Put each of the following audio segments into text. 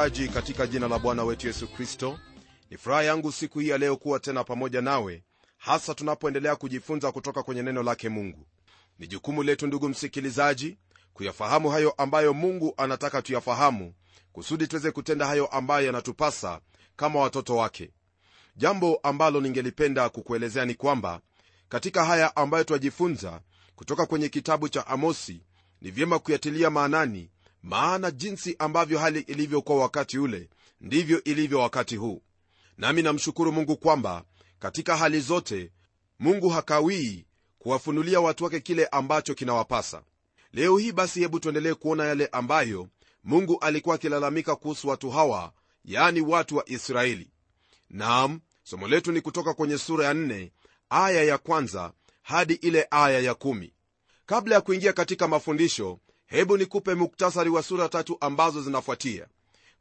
msikilizaji katika jina la bwana wetu yesu kristo ni furaha yangu siku hii ya leo kuwa tena pamoja nawe hasa tunapoendelea kujifunza kutoka kwenye neno lake mungu. Ni jukumu letu ndugu msikilizaji kuyafahamu hayo ambayo mungu anataka tuyafahamu kusudi tuweze kutenda hayo ambayo yanatupasa kama watoto wake. Jambo ambalo ningelipenda kukuelezea ni kwamba katika haya ambayo twajifunza kutoka kwenye kitabu cha amosi ni vyema kuyatilia maanani maana jinsi ambavyo hali ilivyokuwa wakati ule ndivyo ilivyo wakati huu. Nami namshukuru mungu kwamba katika hali zote mungu hakawii kuwafunulia watu wake kile ambacho kinawapasa. Leo hii basi hebu tuendelee kuona yale ambayo mungu alikuwa akilalamika kuhusu watu hawa yaani watu wa israeli. Nam somo letu ni kutoka kwenye sura ya 4 aya ya kwanza hadi ile aya ya kumi. kabla ya kuingia katika mafundisho hebu nikupe muktasari wa sura tatu ambazo zinafuatia.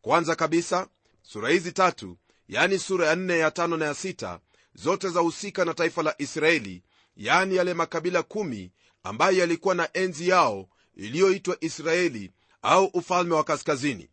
Kwanza kabisa sura hizi tatu yani sura ya 4 ya tano na ya sita zote zahusika na taifa la israeli yani yale makabila kumi ambayo yalikuwa na enzi yao iliyoitwa israeli au ufalme wa kaskazini.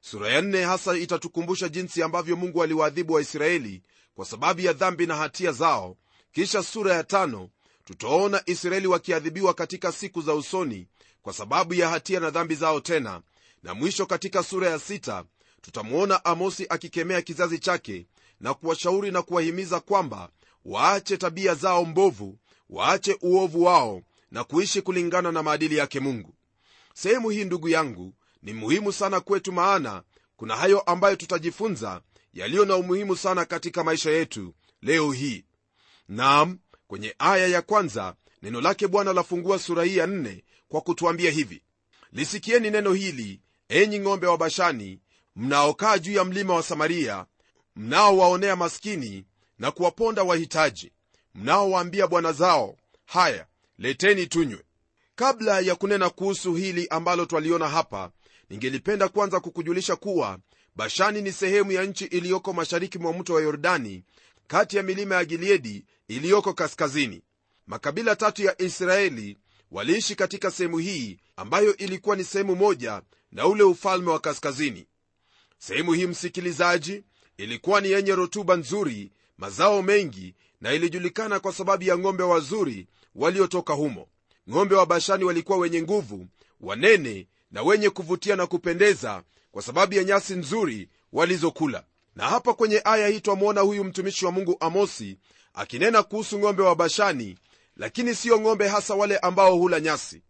Sura ya nne hasa itatukumbusha jinsi ambavyo mungu aliwaadhibu waisraeli kwa sababu ya dhambi na hatia zao. Kisha sura ya tano tutaona israeli wakiadhibiwa katika siku za usoni kwa sababu ya hatia na dhambi zao tena na mwisho katika sura ya sita tutamwona amosi akikemea kizazi chake na kuwashauri na kuwahimiza kwamba waache tabia zao mbovu waache uovu wao na kuishi kulingana na maadili yake mungu. Sehemu hii ndugu yangu ni muhimu sana kwetu maana kuna hayo ambayo tutajifunza yaliyo na umuhimu sana katika maisha yetu leo hii. Nam kwenye aya ya kwanza neno lake bwana lafungua sura hii ya kwa kutuambia hivi lisikieni neno hili enyi ng'ombe wa bashani mnaokaa juu ya mlima wa samaria mnaowaonea maskini na kuwaponda wahitaji mnaowaambia bwana zao haya leteni tunywe. Kabla ya kunena kuhusu hili ambalo twaliona hapa ningelipenda kwanza kukujulisha kuwa bashani ni sehemu ya nchi iliyoko mashariki mwa mto wa yordani kati ya milima ya gileadi iliyoko kaskazini. Makabila tatu ya israeli waliishi katika sehemu hii ambayo ilikuwa ni sehemu moja na ule ufalme wa kaskazini. Sehemu hii msikilizaji ilikuwa ni yenye rutuba nzuri mazao mengi na ilijulikana kwa sababu ya ng'ombe wazuri waliotoka humo. Ng'ombe wa bashani walikuwa wenye nguvu wanene na wenye kuvutia na kupendeza kwa sababu ya nyasi nzuri walizokula. Na hapa kwenye aya hii twamwona huyu mtumishi wa mungu amosi akinena kuhusu ng'ombe wa bashani lakini siyo ng'ombe hasa wale ambao hula nyasi.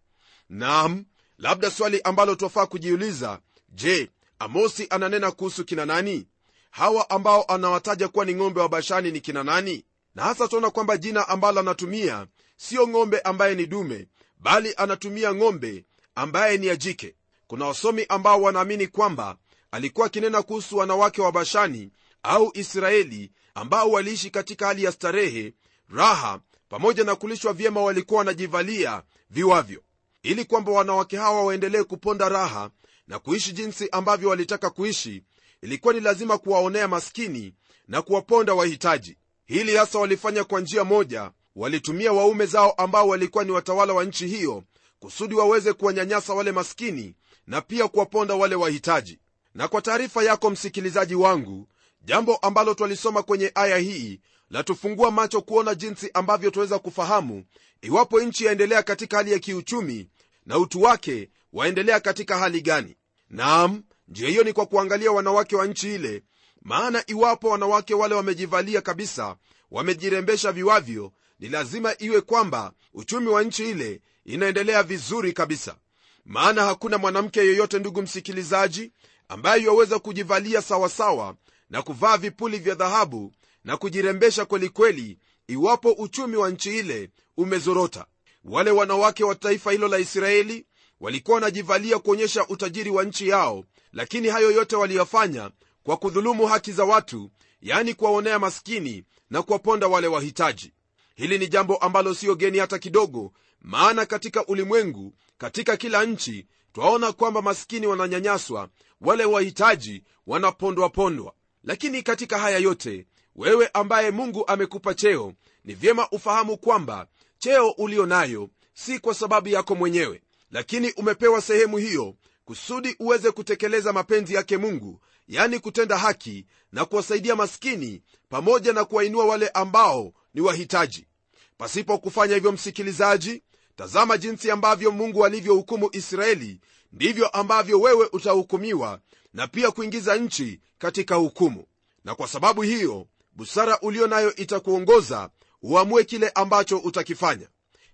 Nam labda swali ambalo twafaa kujiuliza je amosi ananena kuhusu kina nani? Hawa ambao anawataja kuwa ni ng'ombe wa bashani ni kina nani? Na hasa tuona kwamba jina ambalo anatumia siyo ng'ombe ambaye ni dume bali anatumia ng'ombe ambaye ni ajike. Kuna wasomi ambao wanaamini kwamba alikuwa akinena kuhusu wanawake wa bashani au israeli ambao waliishi katika hali ya starehe raha pamoja na kulishwa vyema walikuwa wanajivalia viwavyo ili kwamba wanawake hawa waendelee kuponda raha na kuishi jinsi ambavyo walitaka kuishi ilikuwa ni lazima kuwaonea maskini na kuwaponda wahitaji. Hili hasa walifanya kwa njia moja walitumia waume zao ambao walikuwa ni watawala wa nchi hiyo kusudi waweze kuwanyanyasa wale maskini na pia kuwaponda wale wahitaji. Na kwa taarifa yako msikilizaji wangu jambo ambalo twalisoma kwenye aya hii latufungua macho kuona jinsi ambavyo tunaweza kufahamu iwapo nchi yaendelea katika hali ya kiuchumi na utu wake waendelea katika hali gani. Nam njia hiyo ni kwa kuangalia wanawake wa nchi ile maana iwapo wanawake wale wamejivalia kabisa wamejirembesha viwavyo ni lazima iwe kwamba uchumi wa nchi ile inaendelea vizuri kabisa. Maana hakuna mwanamke yeyote ndugu msikilizaji ambaye yaweza kujivalia sawasawa na kuvaa vipuli vya dhahabu na kujirembesha kwelikweli iwapo uchumi wa nchi ile umezorota. Wale wanawake wa taifa hilo la israeli walikuwa wanajivalia kuonyesha utajiri wa nchi yao lakini hayo yote waliyafanya kwa kudhulumu haki za watu yani kuwaonea maskini na kuwaponda wale wahitaji. Hili ni jambo ambalo siyo geni hata kidogo maana katika ulimwengu katika kila nchi twaona kwamba maskini wananyanyaswa wale wahitaji wanapondwapondwa lakini katika haya yote wewe ambaye mungu amekupa cheo ni vyema ufahamu kwamba cheo ulio nayo si kwa sababu yako mwenyewe lakini umepewa sehemu hiyo kusudi uweze kutekeleza mapenzi yake mungu yani kutenda haki na kuwasaidia maskini pamoja na kuwainua wale ambao ni wahitaji. Pasipo kufanya hivyo msikilizaji tazama jinsi ambavyo mungu alivyohukumu israeli ndivyo ambavyo wewe utahukumiwa na pia kuingiza nchi katika hukumu. Na kwa sababu hiyo busara ulio nayo itakuongoza uamue kile ambacho utakifanya.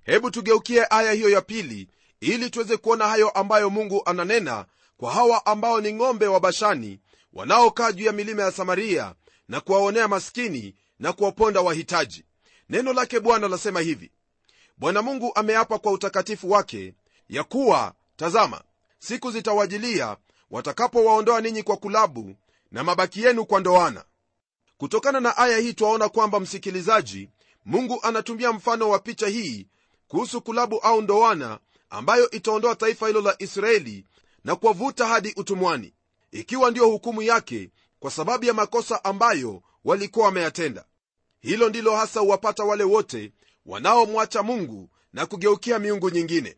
Hebu tugeukie aya hiyo ya pili ili tuweze kuona hayo ambayo mungu ananena kwa hawa ambao ni ng'ombe wa bashani wanaokaa juu ya milima ya samaria na kuwaonea maskini na kuwaponda wahitaji. Neno lake bwana lasema hivi bwana mungu ameapa kwa utakatifu wake ya kuwa tazama siku zitawajilia watakapowaondoa ninyi kwa kulabu na mabaki yenu kwa ndoana kutokana na aya hii twaona kwamba msikilizaji mungu anatumia mfano wa picha hii kuhusu kulabu au ndoana ambayo itaondoa taifa hilo la israeli na kuwavuta hadi utumwani. Ikiwa ndiyo hukumu yake kwa sababu ya makosa ambayo walikuwa wameyatenda. Hilo ndilo hasa huwapata wale wote wanaomwacha mungu na kugeukia miungu nyingine.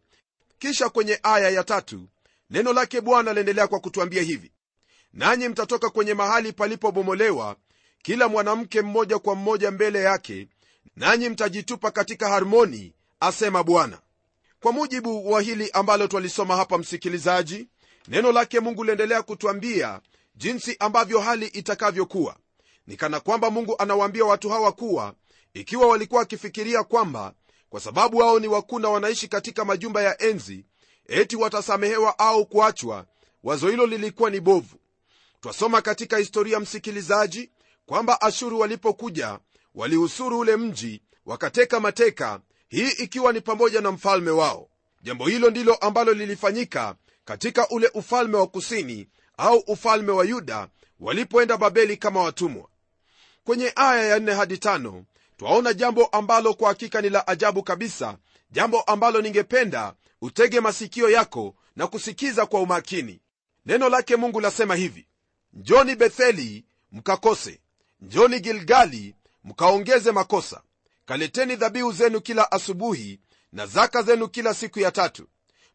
Kisha kwenye aya ya tatu neno lake bwana laendelea kwa kutwambia hivi nanyi mtatoka kwenye mahali palipobomolewa kila mwanamke mmoja kwa mmoja mbele yake nanyi mtajitupa katika harmoni asema bwana. Kwa mujibu wa hili ambalo twalisoma hapa msikilizaji neno lake mungu liendelea kutwambia jinsi ambavyo hali itakavyokuwa. Ni kana kwamba mungu anawaambia watu hawa kuwa ikiwa walikuwa wakifikiria kwamba kwa sababu wao ni wakuu na wanaishi katika majumba ya enzi eti watasamehewa au kuachwa wazo hilo lilikuwa ni bovu. Twasoma katika historia msikilizaji kwamba ashuru walipokuja walihusuru ule mji wakateka mateka hii ikiwa ni pamoja na mfalme wao. Jambo hilo ndilo ambalo lilifanyika katika ule ufalme wa kusini au ufalme wa yuda walipoenda babeli kama watumwa. Kwenye aya ya 4 hadi 5 twaona jambo ambalo kwa hakika ni la ajabu kabisa jambo ambalo ningependa utege masikio yako na kusikiza kwa umakini. Neno lake mungu lasema hivi njoni betheli mkakose njoni gilgali mkaongeze makosa. Kaleteni dhabihu zenu kila asubuhi na zaka zenu kila siku ya tatu.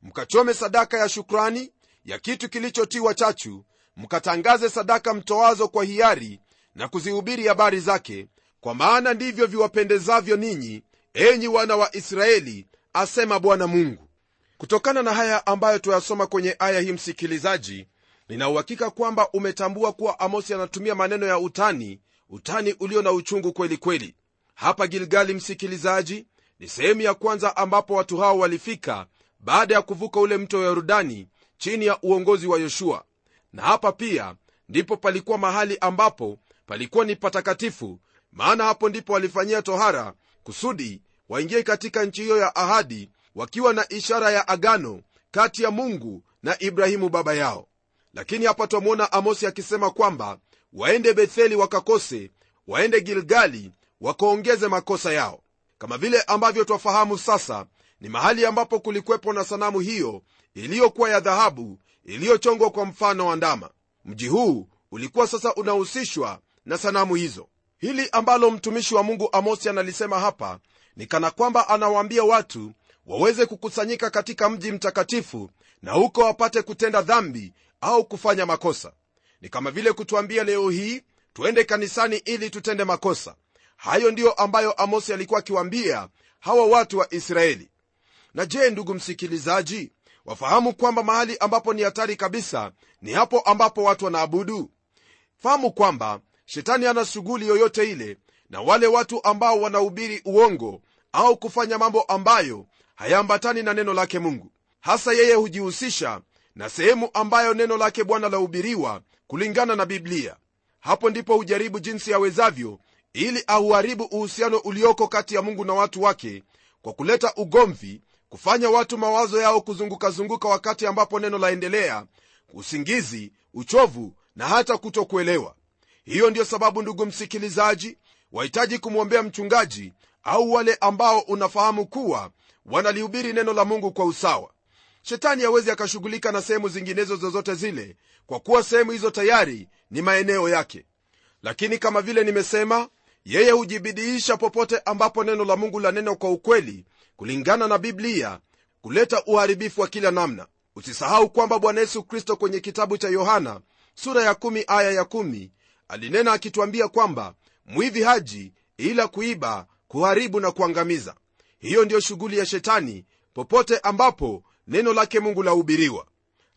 Mkachome sadaka ya shukrani ya kitu kilichotiwa chachu. Mkatangaze sadaka mtoazo kwa hiari na kuzihubiri habari zake. Kwa maana ndivyo viwapendezavyo ninyi enyi wana wa israeli asema bwana mungu. Kutokana na haya ambayo tuyasoma kwenye aya hii msikilizaji ninauhakika kwamba umetambua kuwa amosi anatumia maneno ya utani utani ulio na uchungu kweli kweli. Hapa gilgali msikilizaji ni sehemu ya kwanza ambapo watu hao walifika baada ya kuvuka ule mto wa yordani chini ya uongozi wa yoshua. Na hapa pia ndipo palikuwa mahali ambapo palikuwa ni patakatifu maana hapo ndipo walifanyia tohara kusudi waingie katika nchi hiyo ya ahadi wakiwa na ishara ya agano kati ya mungu na ibrahimu baba yao. Lakini hapa twamwona amosi akisema kwamba waende betheli wakakose waende gilgali wakaongeze makosa yao. Kama vile ambavyo twafahamu sasa ni mahali ambapo kulikwepo na sanamu hiyo iliyokuwa ya dhahabu iliyochongwa kwa mfano wa ndama. Mji huu ulikuwa sasa unahusishwa na sanamu hizo. Hili ambalo mtumishi wa mungu amosi analisema hapa ni kana kwamba anawaambia watu waweze kukusanyika katika mji mtakatifu na huko wapate kutenda dhambi au kufanya makosa ni kama vile kutuambia leo hii tuende kanisani ili tutende makosa. Hayo ndiyo ambayo amosi alikuwa akiwaambia hawa watu wa israeli. Na je ndugu msikilizaji wafahamu kwamba mahali ambapo ni hatari kabisa ni hapo ambapo watu wanaabudu? Fahamu kwamba shetani ana shughuli yoyote ile na wale watu ambao wanahubiri uongo au kufanya mambo ambayo hayaambatani na neno lake mungu. Hasa yeye hujihusisha na sehemu ambayo neno lake bwana lahubiriwa kulingana na biblia. Hapo ndipo hujaribu jinsi awezavyo ili auharibu uhusiano ulioko kati ya mungu na watu wake kwa kuleta ugomvi kufanya watu mawazo yao kuzungukazunguka wakati ambapo neno laendelea usingizi uchovu na hata kutokuelewa. Hiyo ndiyo sababu ndugu msikilizaji wahitaji kumwombea mchungaji au wale ambao unafahamu kuwa wanalihubiri neno la mungu kwa usawa shetani hawezi akashughulika na sehemu zinginezo zozote zile kwa kuwa sehemu hizo tayari ni maeneo yake. Lakini kama vile nimesema yeye hujibidiisha popote ambapo neno la mungu lanena kwa ukweli kulingana na biblia kuleta uharibifu wa kila namna. Usisahau kwamba bwana yesu kristo kwenye kitabu cha yohana sura ya 1 aya ya kumi alinena akituambia kwamba mwivi haji ila kuiba kuharibu na kuangamiza. Hiyo ndiyo shughuli ya shetani popote ambapo neno lake mungu lahubiriwa.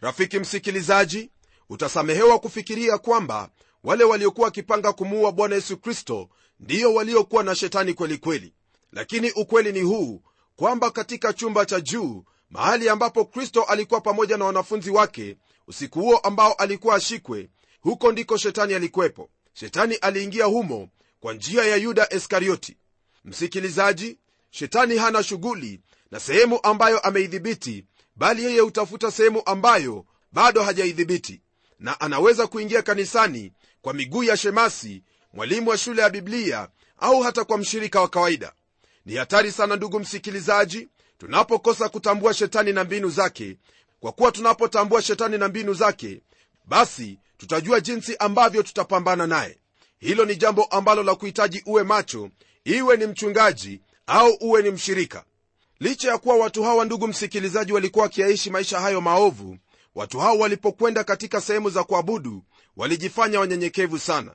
Rafiki msikilizaji utasamehewa kufikiria kwamba wale waliokuwa wakipanga kumuua bwana yesu kristo ndiyo waliokuwa na shetani kweli kweli. Lakini ukweli ni huu kwamba katika chumba cha juu mahali ambapo kristo alikuwa pamoja na wanafunzi wake usiku huo ambao alikuwa ashikwe huko ndiko shetani alikuwepo. Shetani aliingia humo kwa njia ya yuda iskarioti. Msikilizaji shetani hana shughuli na sehemu ambayo ameidhibiti bali yeye hutafuta sehemu ambayo bado hajaidhibiti na anaweza kuingia kanisani kwa miguu ya shemasi mwalimu wa shule ya biblia au hata kwa mshirika wa kawaida. Ni hatari sana ndugu msikilizaji tunapokosa kutambua shetani na mbinu zake. Kwa kuwa tunapotambua shetani na mbinu zake basi tutajua jinsi ambavyo tutapambana naye. Hilo ni jambo ambalo la kuhitaji uwe macho iwe ni mchungaji au uwe ni mshirika licha ya kuwa watu hawa ndugu msikilizaji walikuwa wakiaishi maisha hayo maovu watu hao walipokwenda katika sehemu za kuabudu walijifanya wanyenyekevu sana.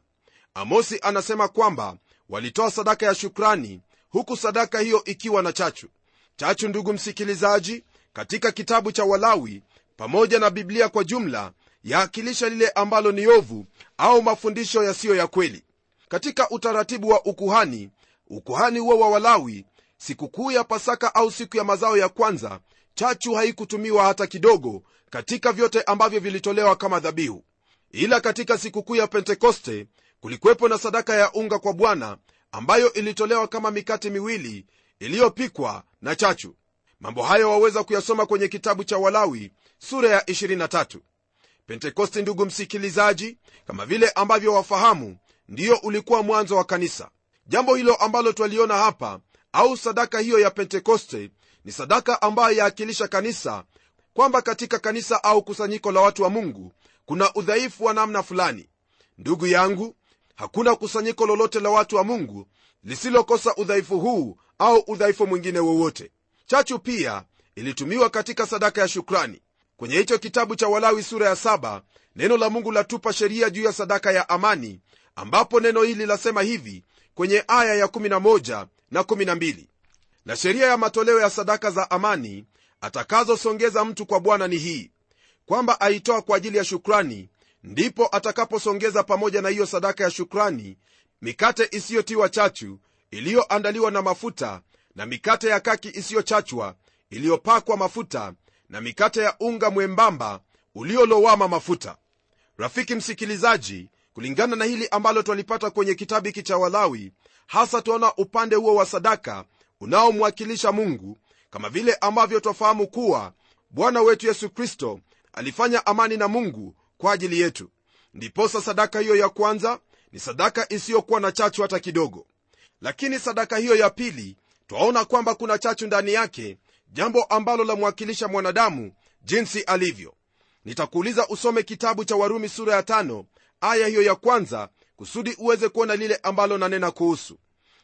Amosi anasema kwamba walitoa sadaka ya shukrani huku sadaka hiyo ikiwa na chachu. Chachu ndugu msikilizaji katika kitabu cha walawi pamoja na biblia kwa jumla yaakilisha lile ambalo ni ovu au mafundisho yasiyo ya kweli. Katika utaratibu wa ukuhani ukuhani huo wa walawi sikukuu ya pasaka au siku ya mazao ya kwanza chachu haikutumiwa hata kidogo katika vyote ambavyo vilitolewa kama dhabihu. Ila katika sikukuu ya pentekoste kulikuwepo na sadaka ya unga kwa bwana ambayo ilitolewa kama mikate miwili iliyopikwa na chachu. Mambo hayo waweza kuyasoma kwenye kitabu cha walawi sura ya 23 pentekosti ndugu msikilizaji kama vile ambavyo wafahamu ndiyo ulikuwa mwanzo wa kanisa. Jambo hilo ambalo twaliona hapa au sadaka hiyo ya pentekoste ni sadaka ambayo yaakilisha kanisa kwamba katika kanisa au kusanyiko la watu wa mungu kuna udhaifu wa namna fulani. Ndugu yangu hakuna kusanyiko lolote la watu wa mungu lisilokosa udhaifu huu au udhaifu mwingine wowote. Chachu pia ilitumiwa katika sadaka ya shukrani. Kwenye hicho kitabu cha walawi sura ya saba, neno la mungu latupa sheria juu ya sadaka ya amani ambapo neno hili lasema hivi kwenye aya ya 11 na 12 na sheria ya matoleo ya sadaka za amani atakazosongeza mtu kwa bwana ni hii kwamba aitoa kwa ajili ya shukrani ndipo atakaposongeza pamoja na hiyo sadaka ya shukrani mikate isiyotiwa chachu iliyoandaliwa na mafuta na mikate ya kaki isiyochachwa iliyopakwa mafuta na mikate ya unga mwembamba uliolowama mafuta. Rafiki msikilizaji kulingana na hili ambalo twalipata kwenye kitabu hiki cha walawi hasa twaona upande huo wa sadaka unaomwakilisha mungu kama vile ambavyo twafahamu kuwa bwana wetu yesu kristo alifanya amani na mungu kwa ajili yetu. Ndiposa sadaka hiyo ya kwanza ni sadaka isiyokuwa na chachu hata kidogo. Lakini sadaka hiyo ya pili twaona kwamba kuna chachu ndani yake jambo ambalo lamwakilisha mwanadamu jinsi alivyo. Nitakuuliza usome kitabu cha warumi sura ya tano aya hiyo ya kwanza kusudi uweze kuona lile ambalo nanena kuhusu.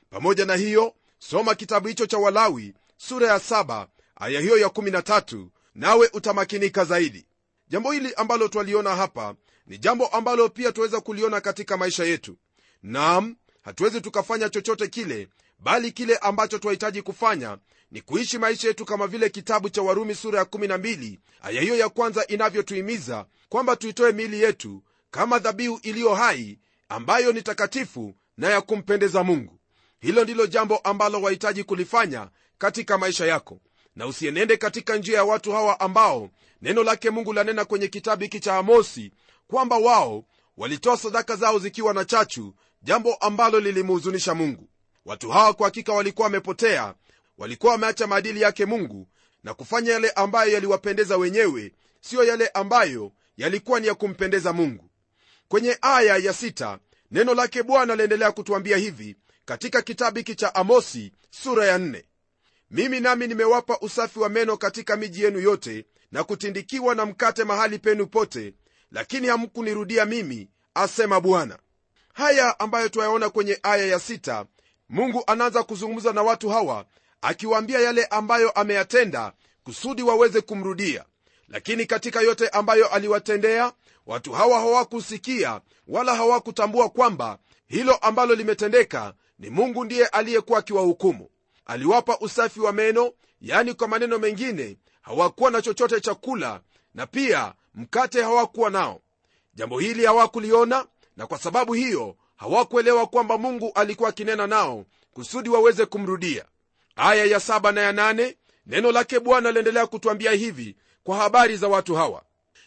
Pamoja na hiyo soma kitabu hicho cha walawi sura ya saba aya hiyo ya 13 nawe utamakinika zaidi. Jambo hili ambalo twaliona hapa ni jambo ambalo pia tuaweza kuliona katika maisha yetu. Nam hatuwezi tukafanya chochote kile bali kile ambacho twahitaji kufanya ni kuishi maisha yetu kama vile kitabu cha warumi sura ya 12 aya hiyo ya kwanza inavyotuhimiza kwamba tuitoe miili yetu kama dhabihu iliyo hai ambayo ni takatifu na ya kumpendeza mungu. Hilo ndilo jambo ambalo wahitaji kulifanya katika maisha yako. Na usienende katika njia ya watu hawa ambao neno lake mungu lanena kwenye kitabu hiki cha amosi kwamba wao walitoa sadaka zao zikiwa na chachu jambo ambalo lilimhuzunisha mungu. Watu hawa kwa hakika walikuwa wamepotea walikuwa wameacha maadili yake mungu na kufanya yale ambayo yaliwapendeza wenyewe siyo yale ambayo yalikuwa ni ya kumpendeza mungu kwenye aya ya sita, neno lake bwana laendelea kutuambia hivi katika kitabu hiki cha amosi sura ya nne. mimi nami nimewapa usafi wa meno katika miji yenu yote na kutindikiwa na mkate mahali penu pote lakini hamkunirudia mimi asema bwana haya ambayo twayaona kwenye aya ya sita, mungu anaanza kuzungumza na watu hawa akiwaambia yale ambayo ameyatenda kusudi waweze kumrudia lakini katika yote ambayo aliwatendea watu hawa hawakusikia wala hawakutambua kwamba hilo ambalo limetendeka ni mungu ndiye aliyekuwa akiwahukumu. Aliwapa usafi wa meno yani kwa maneno mengine hawakuwa na chochote cha kula na pia mkate hawakuwa nao. Jambo hili hawakuliona na kwa sababu hiyo hawakuelewa kwamba mungu alikuwa akinena nao kusudi waweze kumrudia. Aya ya saba na ya nane neno lake bwana aliendelea kutwambia hivi kwa habari za watu hawa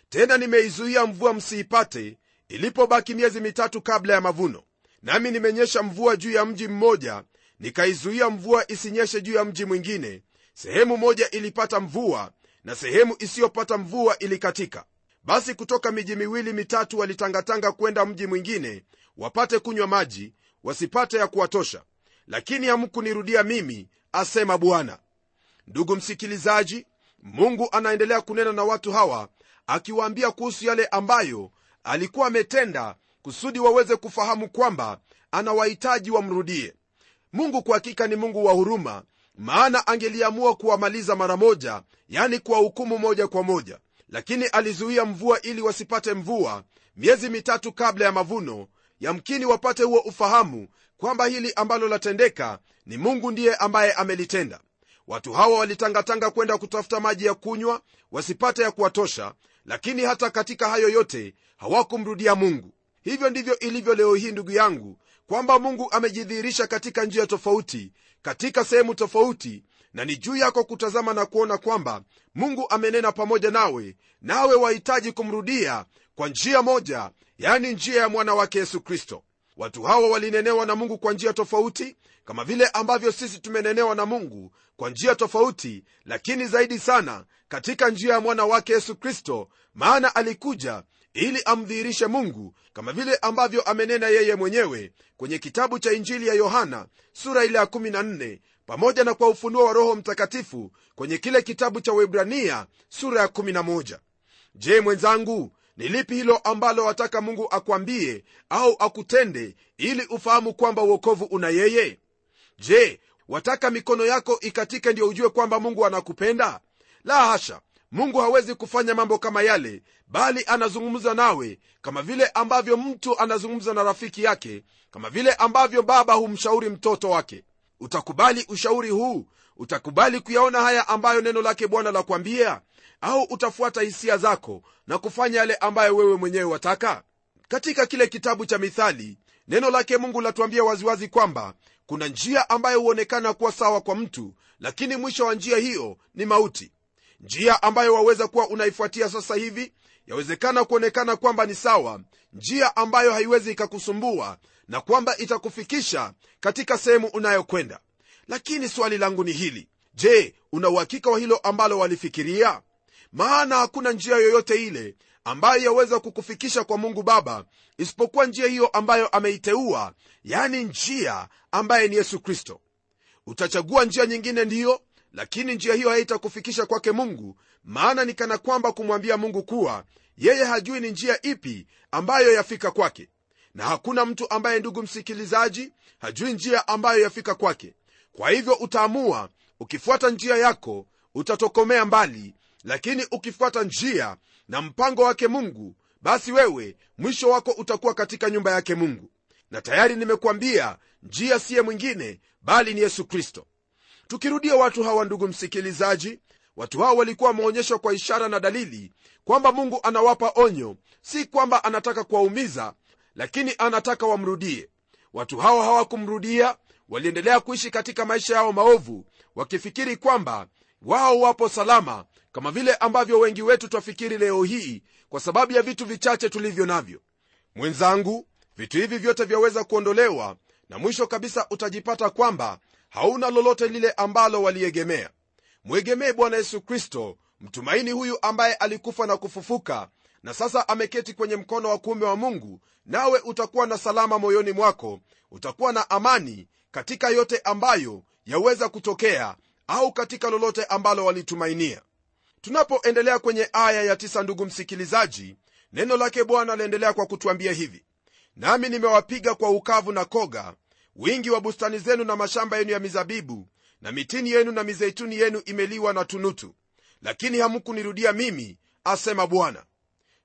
tena nimeizuia mvua msiipate ilipobaki miezi mitatu kabla ya mavuno. Nami nimenyesha mvua juu ya mji mmoja nikaizuia mvua isinyeshe juu ya mji mwingine. Sehemu moja ilipata mvua na sehemu isiyopata mvua ilikatika. Basi kutoka miji miwili mitatu walitangatanga kwenda mji mwingine wapate kunywa maji wasipate ya kuwatosha. Lakini hamkunirudia mimi asema bwana. Ndugu msikilizaji mungu anaendelea kunena na watu hawa akiwaambia kuhusu yale ambayo alikuwa ametenda kusudi waweze kufahamu kwamba anawahitaji wamrudie. Mungu kwa hakika ni mungu wa huruma maana angeliamua kuwamaliza mara moja yani kuwahukumu moja kwa moja. Lakini alizuia mvua ili wasipate mvua miezi mitatu kabla ya mavuno. Yamkini wapate huo ufahamu kwamba hili ambalo latendeka ni mungu ndiye ambaye amelitenda. Watu hawa walitangatanga kwenda kutafuta maji ya kunywa wasipate ya kuwatosha lakini hata katika hayo yote hawakumrudia mungu. Hivyo ndivyo ilivyo leo hii ndugu yangu kwamba mungu amejidhihirisha katika njia tofauti katika sehemu tofauti na ni juu yako kutazama na kuona kwamba mungu amenena pamoja nawe nawe wahitaji kumrudia kwa njia moja yani njia ya mwana wake yesu kristo watu hawa walinenewa na mungu kwa njia tofauti kama vile ambavyo sisi tumenenewa na mungu kwa njia tofauti lakini zaidi sana katika njia ya mwana wake yesu kristo maana alikuja ili amdhihirishe mungu kama vile ambavyo amenena yeye mwenyewe kwenye kitabu cha injili ya yohana sura ile ya 14 pamoja na kwa ufunuo wa roho mtakatifu kwenye kile kitabu cha webrania sura ya 11 je mwenzangu ni lipi hilo ambalo wataka mungu akwambie au akutende ili ufahamu kwamba uokovu una yeye? Je wataka mikono yako ikatike ndiyo ujue kwamba mungu anakupenda? La hasha! Mungu hawezi kufanya mambo kama yale bali anazungumza nawe kama vile ambavyo mtu anazungumza na rafiki yake kama vile ambavyo baba humshauri mtoto wake. Utakubali ushauri huu? Utakubali kuyaona haya ambayo neno lake bwana la kwambia au utafuata hisia zako na kufanya yale ambayo wewe mwenyewe wataka? Katika kile kitabu cha mithali neno lake mungu latuambia waziwazi kwamba kuna njia ambayo huonekana kuwa sawa kwa mtu lakini mwisho wa njia hiyo ni mauti. Njia ambayo waweza kuwa unaifuatia sasa hivi yawezekana kuonekana kwamba ni sawa njia ambayo haiwezi ikakusumbua na kwamba itakufikisha katika sehemu unayokwenda. Lakini swali langu ni hili. Je una uhakika wa hilo ambalo walifikiria maana hakuna njia yoyote ile ambayo yaweza kukufikisha kwa mungu baba isipokuwa njia hiyo ambayo ameiteua yani njia ambaye ni yesu kristo. Utachagua njia nyingine ndiyo lakini njia hiyo haitakufikisha kwake mungu maana ni kana kwamba kumwambia mungu kuwa yeye hajui ni njia ipi ambayo yafika kwake. Na hakuna mtu ambaye ndugu msikilizaji hajui njia ambayo yafika kwake. Kwa hivyo utaamua ukifuata njia yako utatokomea mbali lakini ukifuata njia na mpango wake mungu basi wewe mwisho wako utakuwa katika nyumba yake mungu. Na tayari nimekuambia njia siye mwingine bali ni yesu kristo. Tukirudia watu hawa ndugu msikilizaji watu hawa walikuwa wameonyeshwa kwa ishara na dalili kwamba mungu anawapa onyo si kwamba anataka kuwaumiza lakini anataka wamrudie. Watu hawa hawakumrudia waliendelea kuishi katika maisha yao maovu wakifikiri kwamba wao wapo salama kama vile ambavyo wengi wetu twafikiri leo hii kwa sababu ya vitu vichache tulivyo navyo. Mwenzangu vitu hivi vyote vyaweza kuondolewa na mwisho kabisa utajipata kwamba hauna lolote lile ambalo waliegemea. Mwegemee bwana yesu kristo mtumaini huyu ambaye alikufa na kufufuka na sasa ameketi kwenye mkono wa kuume wa mungu nawe utakuwa na salama moyoni mwako utakuwa na amani katika yote ambayo yaweza kutokea au katika lolote ambalo walitumainia tunapoendelea kwenye aya ya tisa ndugu msikilizaji neno lake bwana laendelea kwa kutuambia hivi nami nimewapiga kwa ukavu na koga wingi wa bustani zenu na mashamba yenu ya mizabibu na mitini yenu na mizeituni yenu imeliwa na tunutu lakini hamkunirudia mimi asema bwana.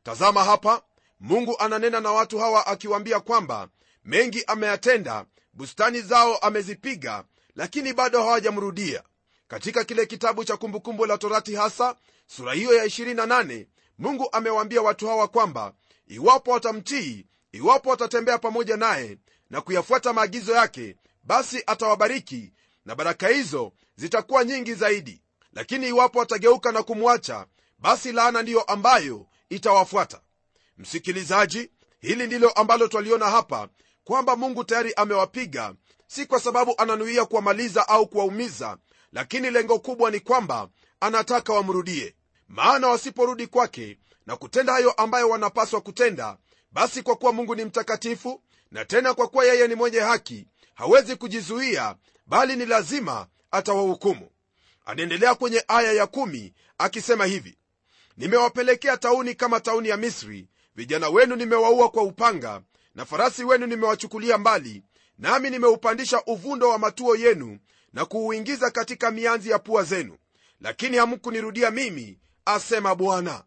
Tazama hapa mungu ananena na watu hawa akiwaambia kwamba mengi ameyatenda bustani zao amezipiga lakini bado hawajamrudia katika kile kitabu cha kumbukumbu la torati hasa sura hiyo ya 28 mungu amewaambia watu hawa kwamba iwapo watamtii iwapo watatembea pamoja naye na kuyafuata maagizo yake basi atawabariki na baraka hizo zitakuwa nyingi zaidi. Lakini iwapo watageuka na kumwacha basi laana ndiyo ambayo itawafuata. Msikilizaji hili ndilo ambalo twaliona hapa kwamba mungu tayari amewapiga si kwa sababu ananuia kuwamaliza au kuwaumiza lakini lengo kubwa ni kwamba anataka wamrudie. Maana wasiporudi kwake na kutenda hayo ambayo wanapaswa kutenda basi kwa kuwa mungu ni mtakatifu na tena kwa kuwa yeye ni mwenye haki hawezi kujizuia bali ni lazima atawahukumu. Anaendelea kwenye aya ya kumi akisema hivi nimewapelekea tauni kama tauni ya misri vijana wenu nimewaua kwa upanga na farasi wenu nimewachukulia mbali nami nimeupandisha uvundo wa matuo yenu na kuuingiza katika mianzi ya pua zenu. Lakini hamkunirudia mimi asema bwana.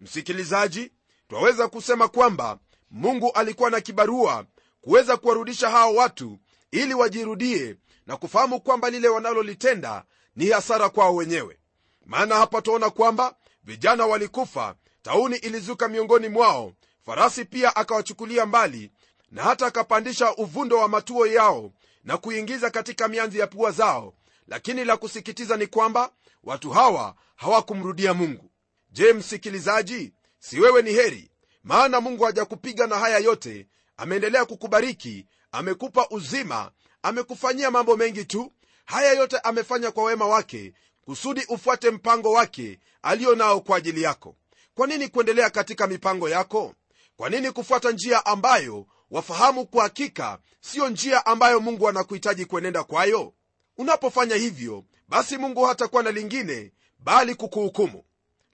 Msikilizaji twaweza kusema kwamba mungu alikuwa na kibarua kuweza kuwarudisha hao watu ili wajirudie na kufahamu kwamba lile wanalolitenda ni hasara kwao wenyewe. Maana hapa twaona kwamba vijana walikufa tauni ilizuka miongoni mwao farasi pia akawachukulia mbali na hata akapandisha uvundo wa matuo yao na kuingiza katika mianzi ya pua zao. Lakini la kusikitiza ni kwamba watu hawa hawakumrudia mungu. Je msikilizaji si wewe ni heri? Maana mungu hajakupiga na haya yote ameendelea kukubariki amekupa uzima amekufanyia mambo mengi tu. Haya yote amefanya kwa wema wake kusudi ufuate mpango wake aliyo nao kwa ajili yako. Kwa nini kuendelea katika mipango yako? Kwa nini kufuata njia ambayo wafahamu kwa hakika siyo njia ambayo mungu anakuhitaji kuenenda kwayo? Unapofanya hivyo basi mungu hatakuwa na lingine bali kukuhukumu.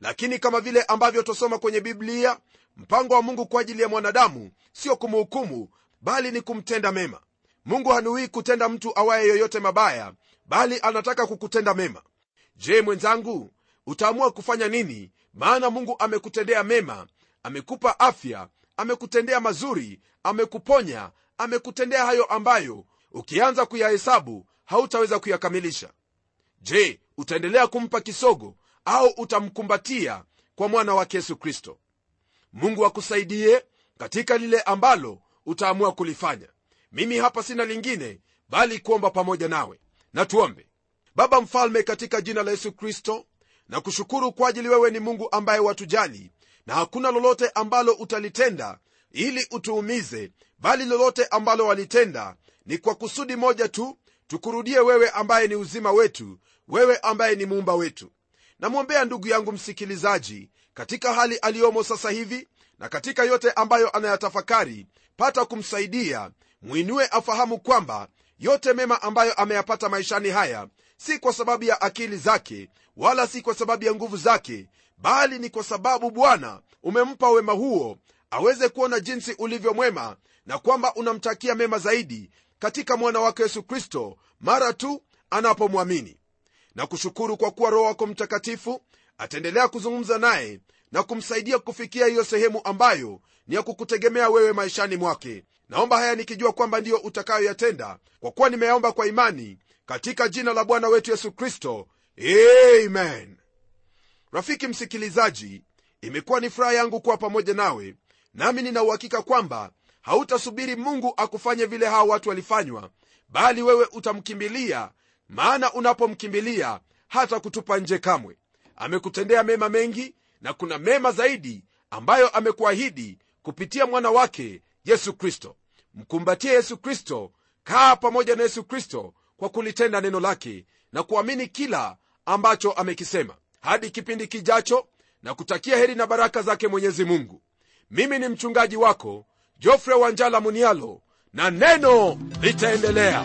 Lakini kama vile ambavyo twasoma kwenye biblia mpango wa mungu kwa ajili ya mwanadamu sio kumhukumu bali ni kumtenda mema. Mungu hanuii kutenda mtu awaye yoyote mabaya bali anataka kukutenda mema. Je mwenzangu utaamua kufanya nini? Maana mungu amekutendea mema amekupa afya amekutendea mazuri amekuponya amekutendea hayo ambayo ukianza kuyahesabu hautaweza kuyakamilisha. Je utaendelea kumpa kisogo au utamkumbatia kwa mwana wake yesu kristo? Mungu akusaidie katika lile ambalo utaamua kulifanya. Mimi hapa sina lingine bali kuomba pamoja nawe. Na tuombe. Baba mfalme katika jina la yesu kristo na kushukuru kwa ajili wewe ni mungu ambaye watujali na hakuna lolote ambalo utalitenda ili utuumize bali lolote ambalo walitenda ni kwa kusudi moja tu tukurudie wewe ambaye ni uzima wetu wewe ambaye ni muumba wetu. Namwombea ndugu yangu msikilizaji katika hali aliyomo sasa hivi na katika yote ambayo anayatafakari pata kumsaidia mwinue afahamu kwamba yote mema ambayo ameyapata maishani haya si kwa sababu ya akili zake wala si kwa sababu ya nguvu zake bali ni kwa sababu bwana umempa wema huo aweze kuona jinsi ulivyo mwema na kwamba unamtakia mema zaidi katika mwana wake yesu kristo mara tu anapomwamini. Na kushukuru kwa kuwa roho wako mtakatifu ataendelea kuzungumza naye na kumsaidia kufikia hiyo sehemu ambayo ni ya kukutegemea wewe maishani mwake. Naomba haya nikijua kwamba ndiyo utakayoyatenda kwa kuwa nimeyaomba kwa imani katika jina la bwana wetu yesu kristo. Amen rafiki msikilizaji imekuwa ni furaha yangu kuwa pamoja nawe nami nina uhakika kwamba hautasubiri mungu akufanye vile hawa watu walifanywa bali wewe utamkimbilia maana unapomkimbilia hata kutupa nje kamwe. Amekutendea mema mengi na kuna mema zaidi ambayo amekuahidi kupitia mwana wake yesu kristo. Mkumbatie yesu kristo kaa pamoja na yesu kristo kwa kulitenda neno lake na kuamini kila ambacho amekisema hadi kipindi kijacho na kutakia heri na baraka zake mwenyezi mungu. Mimi ni mchungaji wako jofre wanjala munialo na neno litaendelea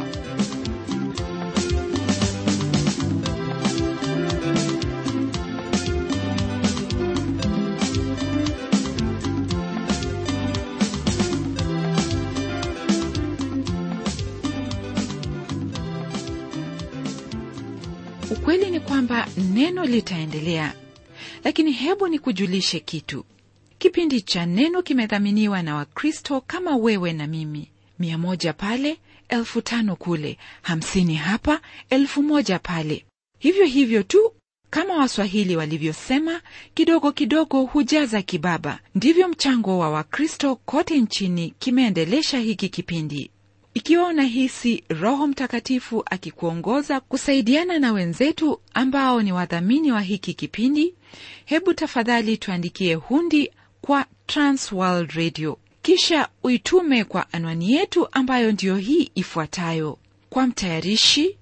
ukweli ni kwamba neno litaendelea. Lakini hebu nikujulishe kitu. Kipindi cha neno kimedhaminiwa na wakristo kama wewe na mimi. Mia moja pale elfu tano kule hamsini hapa elfu moja pale. Hivyo hivyo tu kama waswahili walivyosema kidogo kidogo hujaza kibaba. Ndivyo mchango wa wakristo kote nchini kimeendelesha hiki kipindi ikiwa unahisi roho mtakatifu akikuongoza kusaidiana na wenzetu ambao ni wadhamini wa hiki kipindi hebu tafadhali tuandikie hundi kwa transworld radio. Kisha uitume kwa anwani yetu ambayo ndiyo hii ifuatayo. Kwa mtayarishi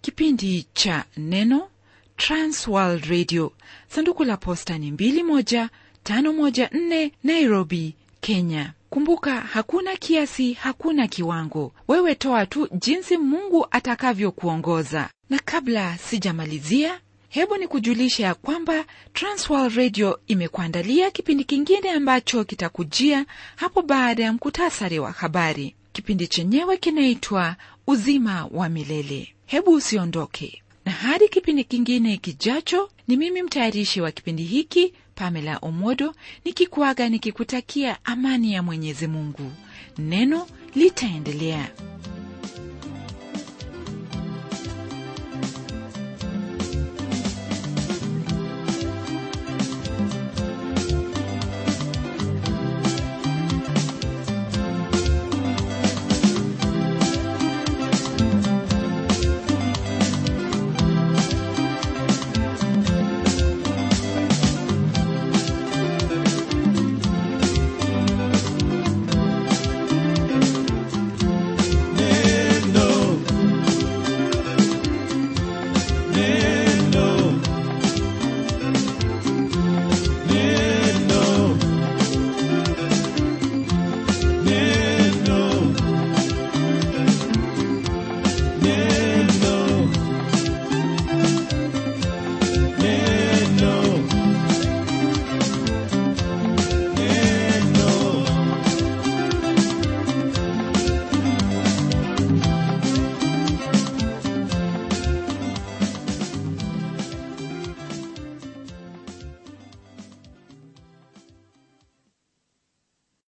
kipindi cha neno transworld radio. Sanduku la posta ni 21514 nairobi kenya kumbuka hakuna kiasi hakuna kiwango. Wewe toa tu jinsi mungu atakavyokuongoza. Na kabla sijamalizia hebu ni kujulisha ya kwamba transworld radio imekuandalia kipindi kingine ambacho kitakujia hapo baada ya mkutasari wa habari. Kipindi chenyewe kinaitwa uzima wa milele. Hebu usiondoke. Na hadi kipindi kingine kijacho ni mimi mtayarishi wa kipindi hiki pamela omodo nikikuaga nikikutakia amani ya mwenyezi mungu. Neno litaendelea